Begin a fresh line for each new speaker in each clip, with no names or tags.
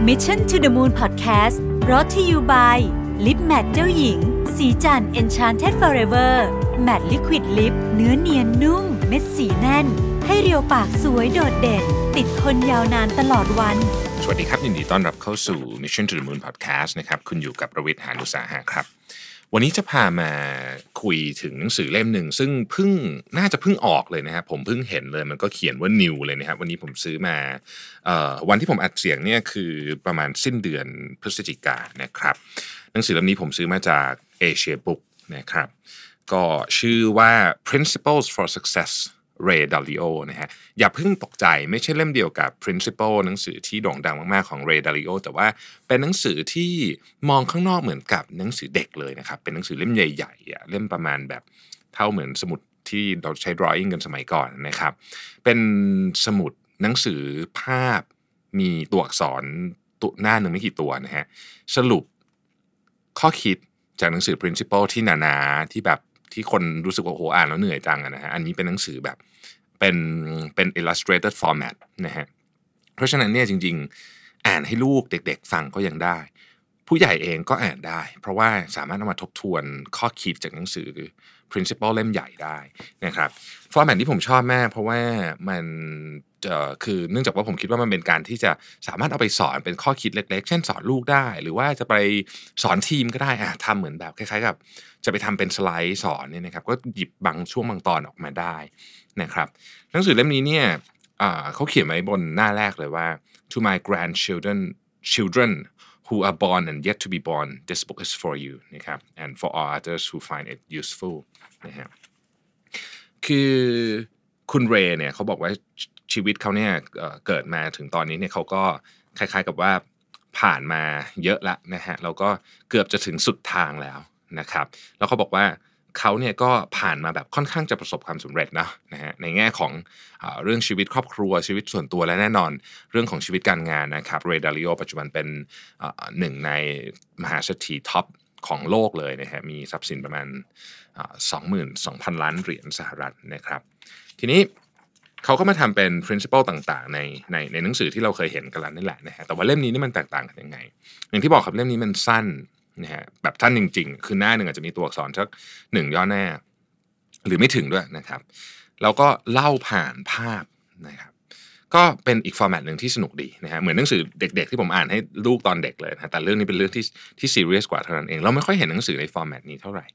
Mission to the Moon Podcast รอ t ธออยู่ by ลิปแมทเจ้าหญิง สีจัน Enchanted Forever Matte Liquid Lip เนื้อเนียนนุ่ม เม็ดสีแน่น ให้เรียวปากสวยโดดเด่น ติดทนยาวนานตลอดวัน
สวัสดีครับ ยินดีต้อนรับเข้าสู่ Mission to the Moon Podcast นะครับ คุณอยู่กับประวิทย์หานุสาหะครับ วันนี้จะพามาคุยถึงหนังสือเล่มหนึ่ง ซึ่งเพิ่งน่าจะเพิ่งออกเลยนะครับผมเพิ่งเห็นเลยมันก็เขียนว่า new เลยนะครับวันนี้ผมซื้อมาออวันที่ผมอัดเสียงเนี่ยคือประมาณสิ้นเดือนพฤศจิกายนนะครับ หนังสือเล่มนี้ผมซื้อมาจากเอเชียบุ๊กนะครับ ก็ชื่อว่า Principles for Success Ray Dalio นะฮะอย่าเพิ่งตกใจไม่ใช่เล่มเดียวกับ Principle หนังสือที่โด่งดังมากๆของ Ray Dalio แต่ว่าเป็นหนังสือที่มองข้างนอกเหมือนกับหนังสือเด็กเลยนะครับ เป็นหนังสือเล่มใหญ่ๆเล่มประมาณแบบเท่าเหมือนสมุดที่เราใช้ drawing กันสมัยก่อนนะครับ เป็นสมุดหนังสือภาพมีตัวอักษรตัวหน้าหนึ่งไม่กี่ตัวนะฮะสรุปข้อคิดจากหนังสือ principle ที่หนาๆที่แบบ ที่คนรู้สึกว่าโอ้โหอ่านแล้วเหนื่อยจังนะฮะอันนี้เป็นหนังสือแบบเป็นเป็น illustrated format นะฮะเพราะฉะนั้นเนี่ยจริง ๆ อ่านให้ลูกเด็ก ๆ ฟังก็ยังได้ ผู้ใหญ่เองก็อ่านได้ เพราะว่าสามารถเอามาทบทวนข้อคิดจากหนังสือ principle เล่มใหญ่ได้นะครับฟอร์แมตที่ผมชอบมากเพราะว่ามัน คือเนื่องจากว่าผมคิดว่ามันเป็นการที่จะสามารถเอาไปสอนเป็นข้อคิดเล็ก ๆ เช่นสอนลูกได้ หรือว่าจะไปสอนทีมก็ได้อะทำเหมือนแบบคล้ายๆกับ จะไปทำเป็นสไลด์สอนเนี่ยนะครับก็หยิบบางช่วงบางตอนออกมาได้นะครับหนังสือเล่มนี้เนี่ยเขาเขียนไว้บนหน้าแรกเลยว่า to my grandchildren children who are born and yet to be born this book is for you นะครับ and for all others who find it useful นะฮะคือคุณเรย์เนี่ยเขาบอกว่า ชีวิตเขาเนี่ยเกิดมาถึงตอนนี้เนี่ยเขาก็คล้ายๆกับว่าผ่านมาเยอะละนะฮะแล้วก็เกือบจะถึงสุดทางแล้วนะครับ แล้วเขาบอกว่าเขาเนี่ยก็ผ่านมาแบบค่อนข้างจะประสบความสำเร็จนะนะฮะในแง่ของเรื่องชีวิตครอบครัวชีวิตส่วนตัวและแน่นอน เรื่องของชีวิตการงานนะครับเรดาริโอปัจจุบันเป็นหนึ่งในมหาเศรษฐี top ของโลกเลยนะฮะมีทรัพย์สินประมาณสองหมื่นสองพันล้านเหรียญสหรัฐนะครับ ทีนี้ เขาก็มาทำเป็น principle ต่างๆ ในในในหนังสือที่เราเคยเห็นกันแล้วนี่แหละนะฮะแต่ว่าเล่มนี้นี่มันแตกต่างกันยังไง อย่างที่บอกครับเล่มนี้มันสั้นนะฮะแบบสั้นจริง ๆ คือหน้าหนึ่งอาจจะมีตัวอักษรสักหนึ่งย่อหน้า หรือไม่ถึงด้วยนะครับแล้วก็เล่าผ่านภาพนะครับก็เป็นอีก format หนึ่งที่สนุกดีนะฮะเหมือนหนังสือเด็ก ๆ ที่ผมอ่านให้ลูกตอนเด็กเลยนะแต่เรื่องนี้เป็นเรื่องที่ที่ซีเรียสกว่าเท่านั้นเองเราไม่ค่อยเห็นหนังสือในฟอร์แมตนี้เท่าไหร่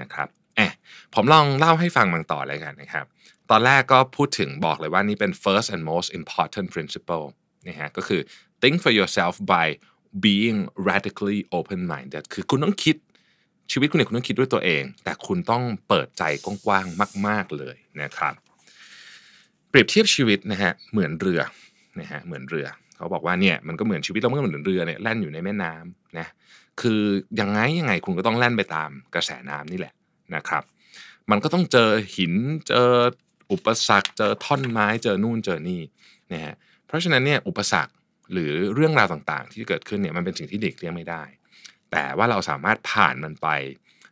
นะครับแอบผมลองเล่าให้ฟังบางต่อเลยกันนะครับ ตอนแรกก็พูดถึงบอกเลยว่านี่เป็น first and most important principle นะฮะก็คือ think for yourself by being radically open minded คือคุณต้องคิดชีวิตคุณเนี่ยคุณต้องคิดด้วยตัวเอง แต่คุณต้องเปิดใจกว้างๆมาก ๆเลยนะครับ เปรียบเทียบชีวิตนะฮะเหมือนเรือนะฮะเหมือนเรือ เขาบอกว่าเนี่ยมันก็เหมือนชีวิตเราก็เหมือนเรือเนี่ยแล่นอยู่ในแม่น้ำนะคือยังไงยังไงคุณก็ต้องแล่นไปตามกระแสน้ำนี่แหละนะครับ มันก็ต้องเจอหินเจอ อุปสรรคเจอท่อนไม้เจอนู่นเจอนี่นะฮะเพราะฉะนั้นเนี่ยอุปสรรคหรือเรื่องราวต่างๆ ที่เกิดขึ้นเนี่ยมันเป็นสิ่งที่เด็กเลี่ยงไม่ได้ แต่ว่าเราสามารถผ่านมันไป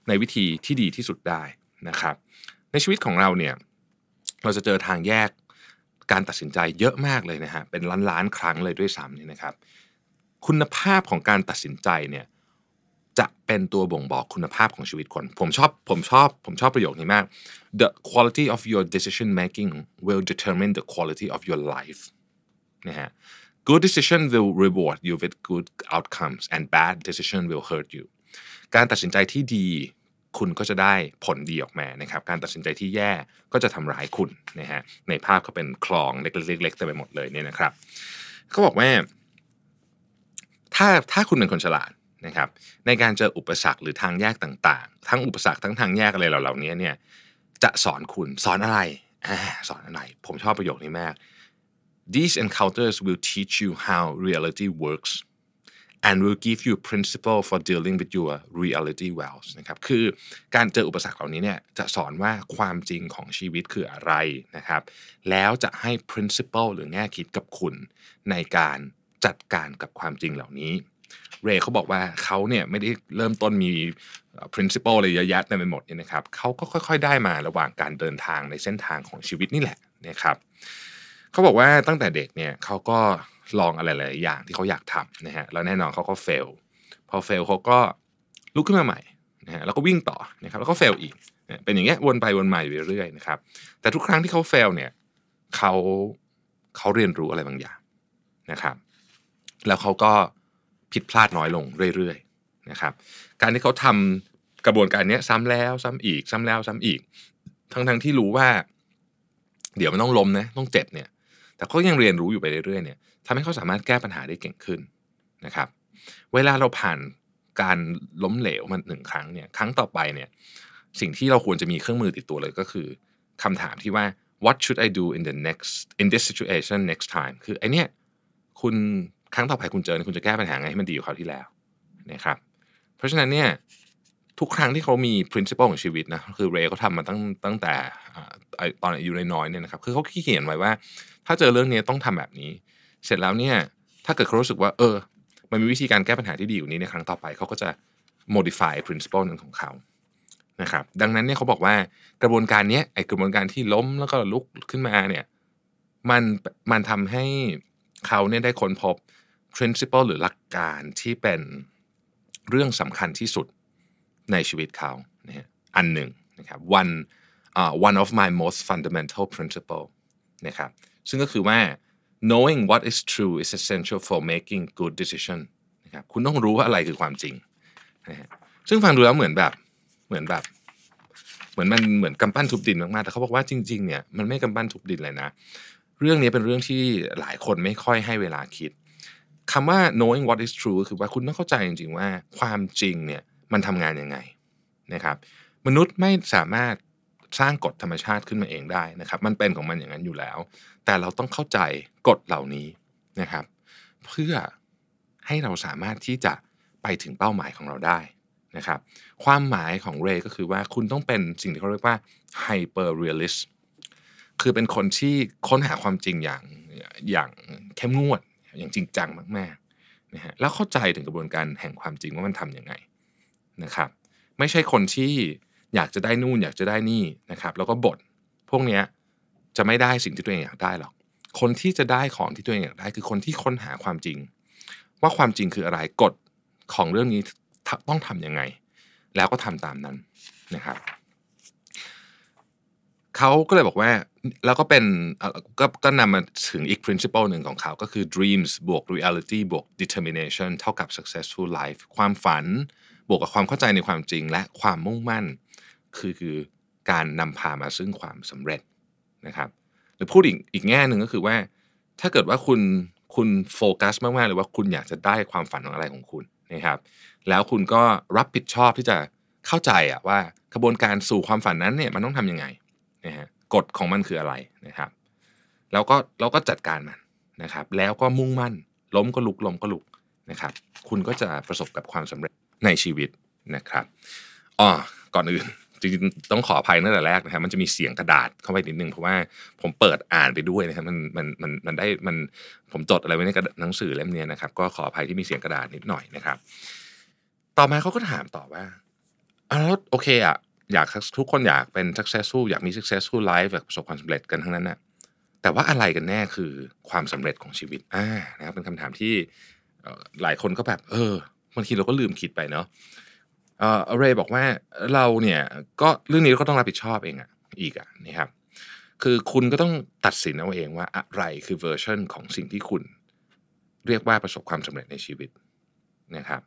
ในวิธีที่ดีที่สุดได้นะครับ ในชีวิตของเราเนี่ยเราจะเจอทางแยกการตัดสินใจเยอะมากเลยนะฮะเป็นล้านล้านๆครั้งเลยด้วยซ้ำเนี่ยนะครับ คุณภาพของการตัดสินใจเนี่ย จะเป็นตัวบ่งบอกคุณภาพของชีวิตคน ผมชอบผมชอบผมชอบประโยคนี้มาก the quality of your decision making will determine the quality of your life นะฮะ good decision will reward you with good outcomes and bad decision will hurt you การตัดสินใจที่ดีคุณก็จะได้ผลดีออกมานะครับ การตัดสินใจที่แย่ก็จะทำร้ายคุณนะฮะ ในภาพก็เป็นคลองเล็กๆๆเต็มไปหมดเลยเนี่ยนะครับ เขาบอกว่า ถ้าถ้าคุณเป็นคนฉลาด นะครับในการเจออุปสรรคหรือทางแยกต่างๆ ทั้งอุปสรรคทั้งทางแยกอะไรเหล่านี้เนี่ยจะสอนคุณสอนอะไรอสอนอะไร ผมชอบประโยคนี้มาก These encounters will teach you how reality works and will give you principle for dealing with your reality well นะครับคือการเจออุปสรรคเหล่านี้เนี่ยจะสอนว่าความจริงของชีวิตคืออะไรนะครับ แล้วจะให้ principle หรือแง่คิดกับคุณในการจัดการกับความจริงเหล่านี้ เรย์เขาบอกว่าเขาเนี่ยไม่ได้เริ่มต้นมี principle อะไรเยอะแยะเต็มไปหมดเนี่ยนะครับเขาก็ค่อยๆ ได้มาระหว่างการเดินทางในเส้นทางของชีวิตนี่แหละนะครับเขาบอกว่าตั้งแต่เด็กเนี่ยเขาก็ลองอะไรหลายอย่างที่เขาอยากทำนะฮะแล้วแน่นอนเขาก็เฟลพอเฟลเขาก็ลุกขึ้นมาใหม่นะฮะแล้วก็วิ่งต่อนะครับแล้วก็เฟลอีกเป็นอย่างเงี้ยวนไปวนมาอยู่เรื่อยๆนะครับแต่ทุกครั้งที่เขาเฟลเนี่ยเขาเขาเรียนรู้อะไรบางอย่างนะครับ แล้วเขาก็ ผิดพลาดน้อยลงเรื่อยๆนะครับ การที่เขาทำกระบวนการนี้ซ้ำแล้วซ้ำอีก ซ้ำแล้วซ้ำอีก ทั้งๆที่รู้ว่า เดี๋ยวมันต้องล้มนะต้องเจ็บเนี่ย แต่เขายังเรียนรู้อยู่ไปเรื่อยๆเนี่ยทำให้เขาสามารถแก้ปัญหาได้เก่งขึ้นนะครับ เวลาเราผ่านการล้มเหลวมันหนึ่งครั้งเนี่ยครั้งต่อไปเนี่ยสิ่งที่เราควรจะมีเครื่องมือติดตัวเลยก็คือคำถามที่ว่า what should I do in the next in this situation next time คือไอเนี้ยคุณ ครั้งต่อไปคุณเจอคุณจะแก้ปัญหาไงให้มันดีกว่าคราวที่แล้วนะครับเพราะฉะนั้นเนี่ยทุกครั้งที่เขามี principle ของชีวิตนะคือเรย์เขาทำมาตั้งตั้งแต่ตอนอายุน้อยๆเนี่ยนะครับคือเขาเขียนไว้ว่า ถ้าเจอเรื่องนี้ต้องทำแบบนี้ เสร็จแล้วเนี่ยถ้าเกิดเขารู้สึกว่า เออ มันมีวิธีการแก้ปัญหาที่ดีอยู่นี้ในครั้งต่อไปเขาก็จะ modify principle นึงของเขานะครับดังนั้นเนี่ยเขาบอกว่ากระบวนการนี้ไอกระบวนการที่ล้มแล้วก็ลุกขึ้นมาเนี่ยมันมันทำให้ เขาเนี่ยได้ค้นพบ principle หรือหลักการที่เป็นเรื่องสำคัญที่สุดในชีวิตเขานะอันหนึ่งนะครับ one uh, one of my most fundamental principle นะครับซึ่งก็คือว่า knowing what is true is essential for making good decision นะครับคุณต้องรู้ว่าอะไรคือความจริงนะฮะซึ่งฟังดูแล้วเหมือนแบบเหมือนแบบเหมือนมันเหมือนกำปั้นทุบดินมากๆ แต่เขาบอกว่าจริงๆเนี่ยมันไม่กำปั้นทุบดินเลยนะ เรื่องนี้เป็นเรื่องที่หลายคนไม่ค่อยให้เวลาคิดคำว่า knowing what is true คือว่าคุณต้องเข้าใจจริง ๆ ว่าความจริงเนี่ยมันทำงานยังไงนะครับ มนุษย์ไม่สามารถสร้างกฎธรรมชาติขึ้นมาเองได้นะครับ มันเป็นของมันอย่างนั้นอยู่แล้ว แต่เราต้องเข้าใจกฎเหล่านี้นะครับ เพื่อให้เราสามารถที่จะไปถึงเป้าหมายของเราได้นะครับ ความหมายของเรก็คือว่าคุณต้องเป็นสิ่งที่เขาเรียกว่า hyper realist คือเป็นคนที่ค้นหาความจริงอย่างอย่างเข้มงวดอย่างจริงจังมากๆนะฮะแล้วเข้าใจถึงกระบวนการแห่งความจริงว่ามันทํำยังไงนะครับไม่ใช่คนที่อยากจะได้นู่นอยากจะได้นี่นะครับ แล้วก็บดพวกเนี้ยจะไม่ได้สิ่งที่ตัวเองอยากได้หรอก คนที่จะได้ของที่ตัวเองอยากได้ คือคนที่ค้นหาความจริง ว่าความจริงคืออะไรกฎของเรื่องนี้ต้องทํำยังไง แล้วก็ทำตามนั้นนะครับ เขาก็เลยบอกว่าแล้วก็เป็นก็ก็นำมาถึงอีก principle หนึ่งของเขาก็คือ dreams บวก reality บวก determination เท่ากับ successful life ความฝัน บวกกับความเข้าใจในความจริง และความมุ่งมั่น คือคือการนำพามาซึ่งความสำเร็จนะครับหรือพูดอีกอีกแง่หนึ่งก็คือว่า ถ้าเกิดว่าคุณคุณโฟกัสมากๆเลยว่าคุณอยากจะได้ความฝันของอะไรของคุณนะครับ แล้วคุณก็รับผิดชอบที่จะเข้าใจอะว่ากระบวนการสู่ความฝันนั้นเนี่ยมันต้องทํำยังไง นะฮะกฎของมันคืออะไรนะครับแล้วก็เราก็จัดการมันนะครับ แล้วก็มุ่งมั่น ล้มก็ลุกล้มก็ลุกนะครับ คุณก็จะประสบกับความสำเร็จในชีวิตนะครับอ๋อก่อนอื่นจริงๆต้องขออภัยตั้งแต่แรกนะครับมันจะมีเสียงกระดาษเข้าไปนิดนึงเพราะว่าผมเปิดอ่านไปด้วยนะครับมันมันมันมันได้มันผมจดอะไรไว้ในหนังสือเล่มนี้นะครับ ก็ขออภัยที่มีเสียงกระดาษนิดหน่อยนะครับ ต่อมาเขาก็ถามต่อว่าอ้าวโอเคอะ อยากทุกคนอยากเป็น successful อยากมี successful life อยากประสบความสำเร็จกันทั้งนั้นนะแต่ว่าอะไรกันแน่คือความสำเร็จของชีวิตอ่านะครับเป็นคำถามที่หลายคนก็แบบ เออบางทีเราก็ลืมคิดไปเนาะเออเรย์บอกว่าเราเนี่ยก็เรื่องนี้ก็ต้องรับผิดชอบเองอะอีกอะนะครับคือคุณก็ต้องตัดสินเอาเองว่าอะไรคือเวอร์ชันของสิ่งที่คุณ เรียกว่าประสบความสำเร็จในชีวิตนะครับ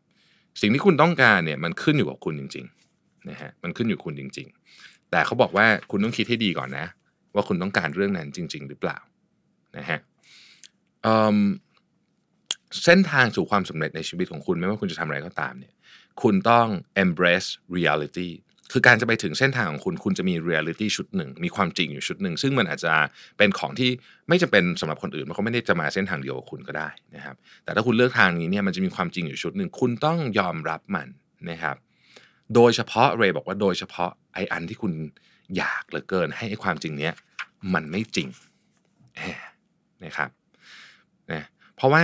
สิ่งที่คุณต้องการเนี่ยมันขึ้นอยู่กับคุณจริง นะฮะมันขึ้นอยู่คุณจริง ๆ แต่เขาบอกว่าคุณต้องคิดให้ดีก่อนนะ ว่าคุณต้องการเรื่องนั้นจริง ๆ หรือเปล่านะฮะเส้นทางสู่ความสำเร็จในชีวิตของคุณไม่ว่าคุณจะทำอะไรก็ตามเนี่ยคุณต้อง embrace reality คือการจะไปถึงเส้นทางของคุณ คุณจะมี reality ชุดหนึ่ง มีความจริงอยู่ชุดหนึ่ง ซึ่งมันอาจจะเป็นของที่ไม่จำเป็นสำหรับคนอื่น มันก็ไม่ได้จะมาเส้นทางเดียวกับคุณก็ได้นะครับ แต่ถ้าคุณเลือกทางนี้เนี่ย มันจะมีความจริงอยู่ชุดหนึ่ง คุณต้องยอมรับมันนะครับ โดยเฉพาะเรย์บอกว่าโดยเฉพาะไออันที่คุณอยากเหลือเกิน ให้ไอความจริงเนี้ยมันไม่จริงนะครับนะเพราะว่า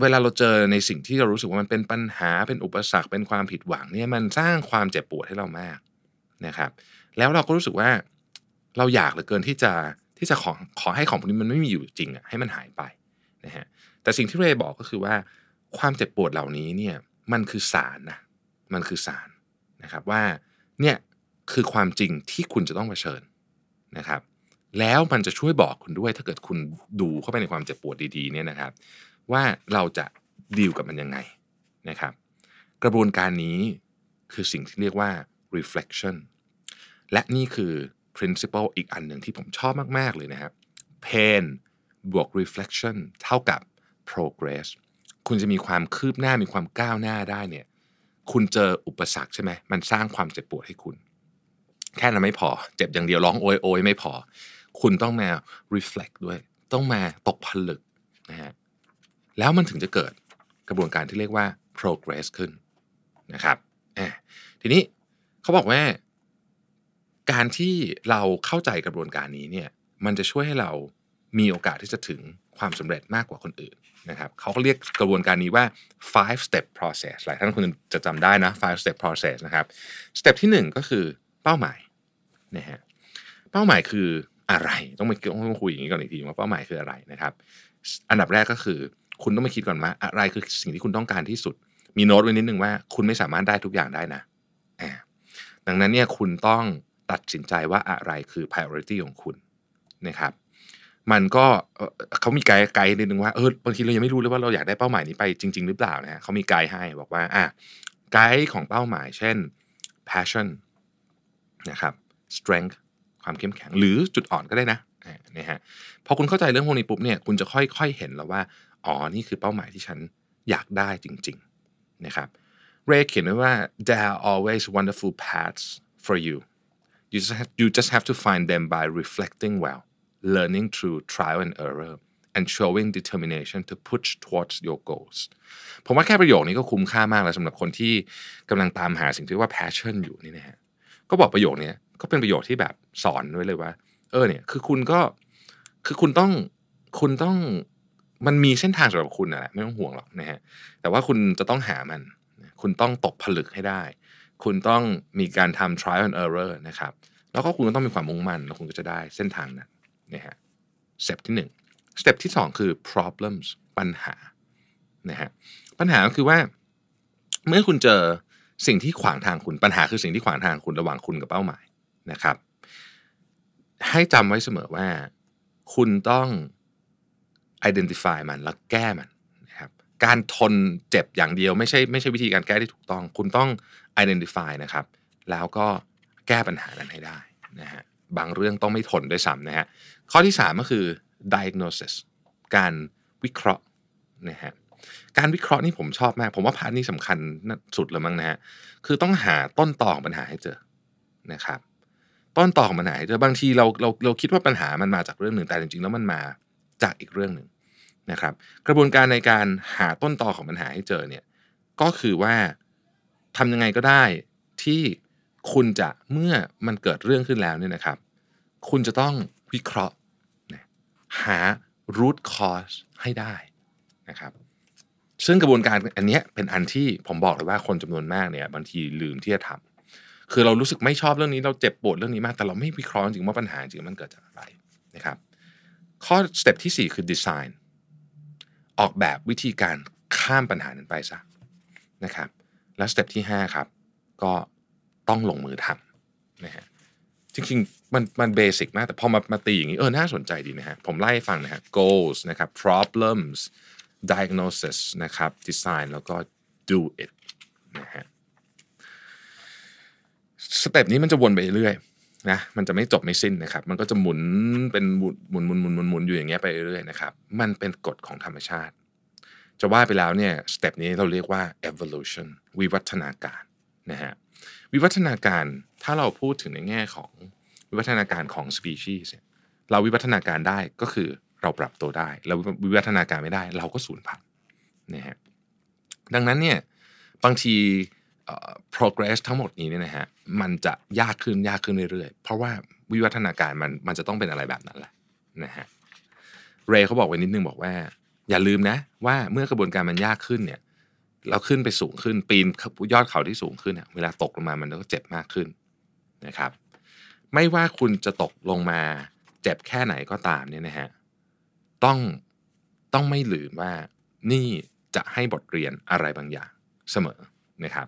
เวลาเราเจอในสิ่งที่เรารู้สึกว่ามันเป็นปัญหาเป็นอุปสรรคเป็นความผิดหวังเนี่ยมันสร้างความเจ็บปวดให้เรามากนะครับ แล้วเราก็รู้สึกว่าเราอยากเหลือเกินที่จะที่จะขอขอให้ของพวกนี้มันไม่มีอยู่จริงอะให้มันหายไปนะฮะแต่สิ่งที่เรย์บอกก็คือว่าความเจ็บปวดเหล่านี้เนี่ยมันคือสารนะมันคือสาร นะครับว่าเนี่ยคือความจริงที่คุณจะต้องเผชิญนะครับ แล้วมันจะช่วยบอกคุณด้วยถ้าเกิดคุณดูเข้าไปในความเจ็บปวดดีๆเนี่ยนะครับ ว่าเราจะดีลกับมันยังไงนะครับ กระบวนการนี้คือสิ่งที่เรียกว่า reflection และนี่คือ principle อีกอันหนึ่งที่ผมชอบมาก ๆ เลยนะครับ pain บวก reflection เท่ากับ progress คุณจะมีความคืบหน้ามีความก้าวหน้าได้เนี่ย คุณเจออุปสรรคใช่ไหมมันสร้างความเจ็บปวดให้คุณ แค่นั้นไม่พอ เจ็บอย่างเดียวร้องโอยโอยไม่พอ คุณต้องมา reflect ด้วย ต้องมาตกผลึกนะฮะแล้วมันถึงจะเกิดกระบวนการที่เรียกว่า progress ขึ้นนะครับทีนี้เขาบอกว่า การที่เราเข้าใจกระบวนการนี้เนี่ย มันจะช่วยให้เรามีโอกาสที่จะถึงความสำเร็จมากกว่าคนอื่น นะครับเขาก็เรียกกระบวนการนี้ว่า five step process หลายท่านคุณจะจำได้นะ five step process นะครับ step ที่หนึ่งก็คือเป้าหมายนะฮะเป้าหมายคืออะไรต้องมาต้องคุยอย่างนี้ก่อนอีกทีว่าเป้าหมายคืออะไรนะครับ อันดับแรกก็คือคุณต้องมาคิดก่อนว่าอะไรคือสิ่งที่คุณต้องการที่สุด มีโน้ตไว้นิดนึงว่า คุณไม่สามารถได้ทุกอย่างได้นะดังนั้นเนี่ยคุณต้องตัดสินใจว่าอะไรคือ priority ของคุณนะครับ มันก็เขามีไกด์ไกด์นิดนึงว่าเออบางทีเรายังไม่รู้เลยว่าเราอยากได้เป้าหมายนี้ไปจริง ๆ หรือเปล่านะเขามีไกด์ให้บอกว่าอะไกด์ของเป้าหมาย เช่น passion นะครับ strength ความเข้มแข็ง หรือจุดอ่อนก็ได้นะนะฮะพอคุณเข้าใจเรื่องพวกนี้ปุ๊บเนี่ยคุณจะค่อยๆเห็นแล้วว่าอ๋อนี่คือเป้าหมายที่ฉันอยากได้จริง ๆนะครับเรย์เขียนไว้ว่า there are always wonderful paths for you you just have, you just have to find them by reflecting well learning through trial and error and showing determination to push towards your goals ผมว่าแค่ประโยคนี้ก็คุ้มค่ามากแล้วสำหรับคนที่กำลังตามหาสิ่งที่ว่า passion อยู่นี่นะฮะก็บอกประโยคนี้ก็เป็นประโยคที่แบบสอนไว้เลยว่า เออเนี่ยคือคุณก็คือคุณต้องคุณต้องมันมีเส้นทางสำหรับคุณนะแหละไม่ต้องห่วงหรอกนะฮะแต่ว่าคุณจะต้องหามัน คุณต้องตกผลึกให้ได้ คุณต้องมีการทำ trial and error นะครับ แล้วก็คุณก็ต้องมีความมุ่งมั่นแล้วคุณก็จะได้เส้นทางนั้น นะฮะสเต็ปที่หนึ่งสเต็ปที่สองคือ problems ปัญหานะฮะปัญหาก็คือว่า เมื่อคุณเจอสิ่งที่ขวางทางคุณปัญหาคือสิ่งที่ขวางทางคุณระหว่างคุณกับเป้าหมายนะครับ ให้จำไว้เสมอว่า คุณต้อง identify มันแล้วแก้มันนะครับ การทนเจ็บอย่างเดียวไม่ใช่ไม่ใช่วิธีการแก้ที่ถูกต้อง คุณต้อง identify นะครับ แล้วก็แก้ปัญหานั้นให้ได้นะฮะบางเรื่องต้องไม่ทนด้วยซ้ำนะฮะ ข้อที่ 3 ก็คือ diagnosis การวิเคราะห์นะฮะการวิเคราะห์นี่ผมชอบมาก ผมว่าพาร์ทนี้สำคัญสุดเลยมั้งนะฮะคือต้องหาต้นตอของปัญหาให้เจอนะครับ ต้นตอของปัญหาให้เจอบางทีเราเราเราคิดว่าปัญหามันมาจากเรื่องหนึ่งแต่จริงๆแล้วมันมาจากอีกเรื่องหนึ่งนะครับ กระบวนการในการหาต้นตอของปัญหาให้เจอเนี่ยก็คือว่าทำยังไงก็ได้ที่คุณจะเมื่อมันเกิดเรื่องขึ้นแล้วเนี่ยนะครับ คุณจะต้องวิเคราะห์ หา root cause ให้ได้นะครับซึ่งกระบวนการอันนี้เป็นอันที่ผมบอกเลยว่าคนจำนวนมากเนี่ยบางทีลืมที่จะทำคือเรารู้สึกไม่ชอบเรื่องนี้เราเจ็บปวดเรื่องนี้มาก แต่เราไม่วิเคราะห์จริงว่าปัญหาจริงมันเกิดจากอะไรนะครับ ข้อสเต็ปที่ 4 คือดีไซน์ออกแบบวิธีการข้ามปัญหานั้นไปซะนะครับ แล้ว step ที่ 5 ครับ ก็ต้องลงมือทำนะฮะ จริงๆ มันมันเบสิกมาก แต่พอมามาตีอย่างนี้เออน่าสนใจดีนะฮะ ผมไล่ฟังนะฮะ goals นะครับ problems diagnosis นะครับ design แล้วก็ do it นะฮะ step นี้มันจะวนไปเรื่อยนะมันจะไม่จบไม่สิ้นนะครับ มันก็จะหมุนเป็นหมุนหมุนหมุนหมุนหมุนอยู่อย่างเงี้ยไปเรื่อยๆนะครับ มันเป็นกฎของธรรมชาติ จะว่าไปแล้วเนี่ยสเต็ปนี้เราเรียกว่า evolution วิวัฒนาการนะฮะ วิวัฒนาการถ้าเราพูดถึงในแง่ของวิวัฒนาการของ species เราวิวัฒนาการได้ก็คือเราปรับตัวได้ เราวิวัฒนาการไม่ได้ เราก็สูญพันธุ์นะฮะดังนั้นเนี่ยบางที progress ทั้งหมดนี้เนี่ยนะฮะมันจะยากขึ้นยากขึ้นเรื่อยๆ เพราะว่าวิวัฒนาการมันมันจะต้องเป็นอะไรแบบนั้นแหละนะฮะเรย์เขาบอกไว้นิดนึงบอกว่า อย่าลืมนะว่าเมื่อกระบวนการมันยากขึ้นเนี่ย เราขึ้นไปสูงขึ้น ปีนยอดเขาที่สูงขึ้นเนี่ยเวลาตกลงมามันก็เจ็บมากขึ้นนะครับ ไม่ว่าคุณจะตกลงมาเจ็บแค่ไหนก็ตามเนี่ยนะฮะต้องต้องไม่ลืมว่านี่จะให้บทเรียนอะไรบางอย่างเสมอนะครับ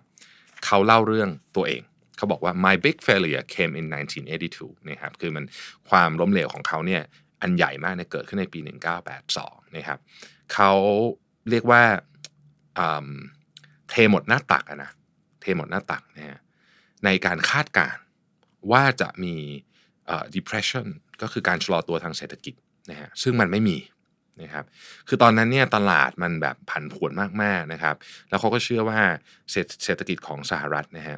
เขาเล่าเรื่องตัวเองเขาบอกว่า my big failure came in 1982 นะครับ คือมันความล้มเหลวของเขาเนี่ยอันใหญ่มากเนี่ยเกิดขึ้นในปี 1982 นะครับ เขาเรียกว่า เทหมดหน้าตักนะเทหมดหน้าตักนะฮะในการคาดการ์ว่าจะมี depression ก็คือการชะลอตัวทางเศรษฐกิจนะฮะซึ่งมันไม่มีนะครับคือตอนนั้นเนี่ยตลาดมันแบบผันผวนมากๆนะครับ แล้วเขาก็เชื่อว่าเศรษฐกิจของสหรัฐนะฮะ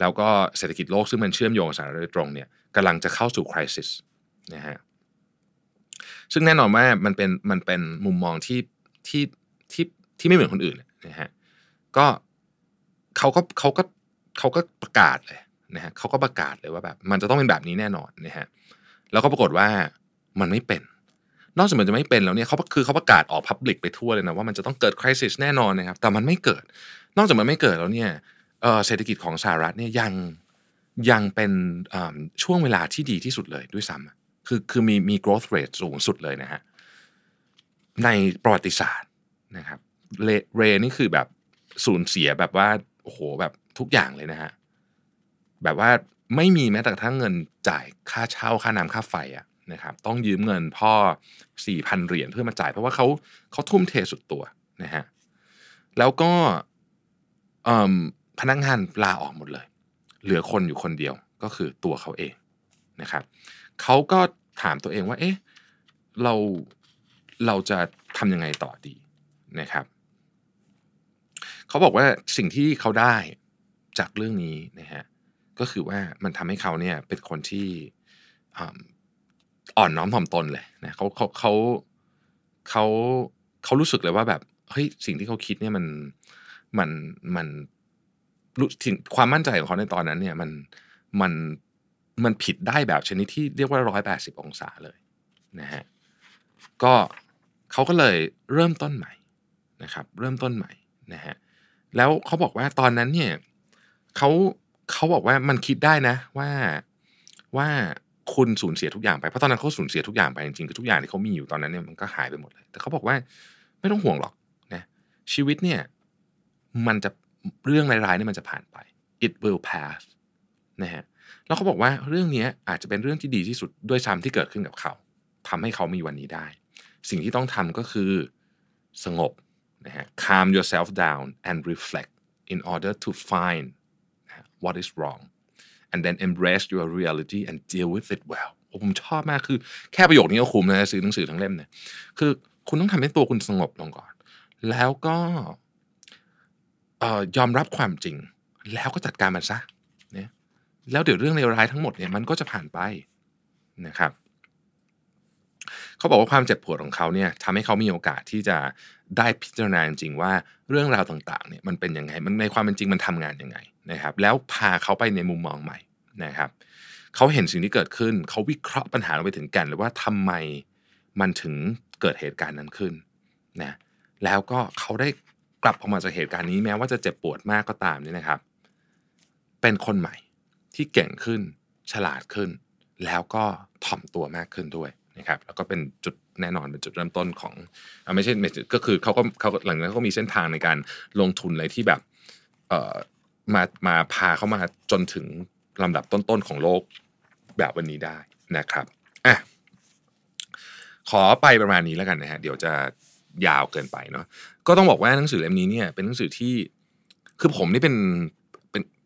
แล้วก็เศรษฐกิจโลกซึ่งมันเชื่อมโยงกับสหรัฐโดยตรงเนี่ยกำลังจะเข้าสู่คริสิสนะฮะซึ่งแน่นอนว่ามันเป็นมันเป็นมุมมองที่ที่ ที่ไม่เหมือนคนอื่นนะฮะก็เขาก็เขาก็เขาก็ประกาศเลยนะฮะเขาก็ประกาศเลยว่าแบบมันจะต้องเป็นแบบนี้แน่นอนนะฮะแล้วก็ปรากฏว่ามันไม่เป็น นอกจากมันจะไม่เป็นแล้วเนี่ยเขาคือเขาประกาศออกพับลิกไปทั่วเลยนะว่ามันจะต้องเกิดคริสิสแน่นอนนะครับแต่มันไม่เกิด นอกจากมันไม่เกิดแล้วเนี่ยเศรษฐกิจของสหรัฐเนี่ยยังยังเป็นช่วงเวลาที่ดีที่สุดเลยด้วยซ้ำคือคือมีมี growth rate สูงสุดเลยนะฮะในประวัติศาสตร์นะครับ เรนี่คือแบบสูญเสียแบบว่าโอ้โหแบบทุกอย่างเลยนะฮะแบบว่าไม่มีแม้แต่ทั้งเงินจ่ายค่าเช่าค่าน้ำค่าไฟอะนะครับ ต้องยืมเงินพ่อสี่พันเหรียญเพื่อมาจ่ายเพราะว่าเขาเขาทุ่มเทสุดตัวนะฮะแล้วก็พนักงานลาออกหมดเลย เหลือคนอยู่คนเดียวก็คือตัวเขาเองนะครับเขาก็ถามตัวเองว่า เอ๊ะเราเราจะทำยังไงต่อดีนะครับ เขาบอกว่าสิ่งที่เขาได้จากเรื่องนี้นะฮะก็คือว่ามันทำให้เขาเนี่ยเป็นคนที่อ่อนน้อมถ่อมตนเลยนะเขาเขาเขาเขาเขารู้สึกเลยว่าแบบเฮ้ยสิ่งที่เขาคิดเนี่ยมันมันมันรู้ถึงความมั่นใจของเขาในตอนนั้นเนี่ยมันมันมันผิดได้แบบชนิดที่เรียกว่าร้อยแปดสิบองศาเลยนะฮะก็เขาก็เลยเริ่มต้นใหม่นะครับ เริ่มต้นใหม่นะฮะ แล้วเขาบอกว่าตอนนั้นเนี่ยเขาเขาบอกว่ามันคิดได้นะ ว่าว่าคุณสูญเสียทุกอย่างไปเพราะตอนนั้นเขาสูญเสียทุกอย่างไปจริงๆคือทุกอย่างที่เขามีอยู่ตอนนั้นเนี่ยมันก็หายไปหมดเลย แต่เขาบอกว่าไม่ต้องห่วงหรอกนะชีวิตเนี่ยมันจะเรื่องร้ายๆนี่มันจะผ่านไป it will pass นะฮะแล้วเขาบอกว่าเรื่องนี้อาจจะเป็นเรื่องที่ดีที่สุดด้วยซ้ำที่เกิดขึ้นกับเขาทำให้เขามีวันนี้ได้ สิ่งที่ต้องทำก็คือสงบ นะฮะ calm yourself down and reflect in order to find what is wrong and then embrace your reality and deal with it well ผมชอบมากคือแค่ประโยคนี้ก็คุ้มนะซื้อหนังสือทั้งเล่มเนี่ยคือคุณต้องทำให้ตัวคุณสงบลงก่อน แล้วก็ยอมรับความจริง แล้วก็จัดการมันซะเนี่ยแล้วเดี๋ยวเรื่องเลวร้ายทั้งหมดเนี่ยมันก็จะผ่านไปนะครับ เขาบอกว่าความเจ็บปวดของเขาเนี่ยทำให้เขามีโอกาสที่จะ ได้พิจารณาจริงว่าเรื่องราวต่างๆเนี่ยมันเป็นยังไงมันในความเป็นจริงมันทำงานยังไงนะครับ แล้วพาเขาไปในมุมมองใหม่นะครับเขาเห็นสิ่งที่เกิดขึ้น เขาวิเคราะห์ปัญหาลงไปถึงแก่นเลยว่าทำไมมันถึงเกิดเหตุการณ์นั้นขึ้นนะแล้วก็เขาได้กลับออกมาจากเหตุการณ์นี้แม้ว่าจะเจ็บปวดมากก็ตามนี่นะครับ เป็นคนใหม่ที่เก่งขึ้น ฉลาดขึ้น แล้วก็ถ่อมตัวมากขึ้นด้วย นะครับแล้วก็เป็นจุดแน่นอนเป็นจุดเริ่มต้นของไม่ใช่ก็คือเขาก็เขาหลังจากนั้นก็มีเส้นทางในการลงทุนอะไรที่แบบเอ่อมามาพาเข้ามาจนถึงลำดับต้นๆของโลกแบบวันนี้ได้นะครับอะขอไปประมาณนี้แล้วกันนะฮะเดี๋ยวจะยาวเกินไปเนาะก็ต้องบอกว่าหนังสือเล่มนี้เนี่ยเป็นหนังสือที่คือผมนี่เป็น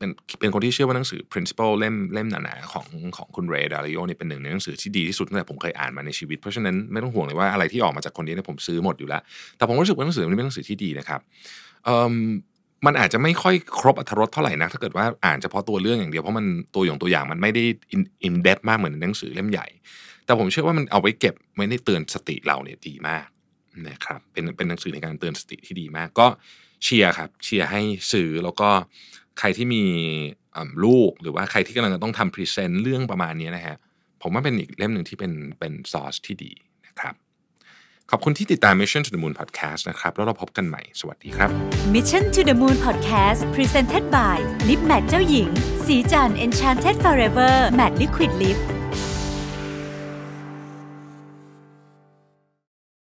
เป็นเป็นคนที่เชื่อว่าหนังสือ principle เล่มเล่มหนาๆของของคุณเรดาริโอเนี่ยเป็นหนึ่งในหนังสือที่ดีที่สุดตั้งแต่ผมเคยอ่านมาในชีวิต เพราะฉะนั้นไม่ต้องห่วงเลยว่าอะไรที่ออกมาจากคนนี้เนี่ยผมซื้อหมดอยู่แล้ว แต่ผมรู้สึกว่าหนังสือนี้เป็นหนังสือที่ดีนะครับมันอาจจะไม่ค่อยครบอรรถรสเท่าไหร่นะถ้าเกิดว่าอ่านเฉพาะตัวเรื่องอย่างเดียวเพราะมันตัวอย่างตัวอย่างมันไม่ได้อินเดปมากเหมือนหนังสือเล่มใหญ่ แต่ผมเชื่อว่ามันเอาไว้เก็บไว้ในเตือนสติเราเนี่ยดีมากนะครับเป็นเป็นหนังสือในการเตือนสติที่ดีมากก็เชียร์ครับเชียร์ให้ซื้อแล้วก็ ใครที่มีลูกหรือว่าใครที่กำลังต้องทำ present เรื่องประมาณนี้นะฮะผมว่าเป็นอีกเล่มหนึ่งที่เป็นเป็นซอสที่ดีนะครับขอบคุณที่ติดตาม Mission to the Moon Podcast นะครับ แล้วเราพบกันใหม่ สวัสดีครับ
Mission to the Moon Podcast Presented by Lip Matte เจ้าหญิง ศรีจันทร์ Enchanted Forever Matte Liquid Lip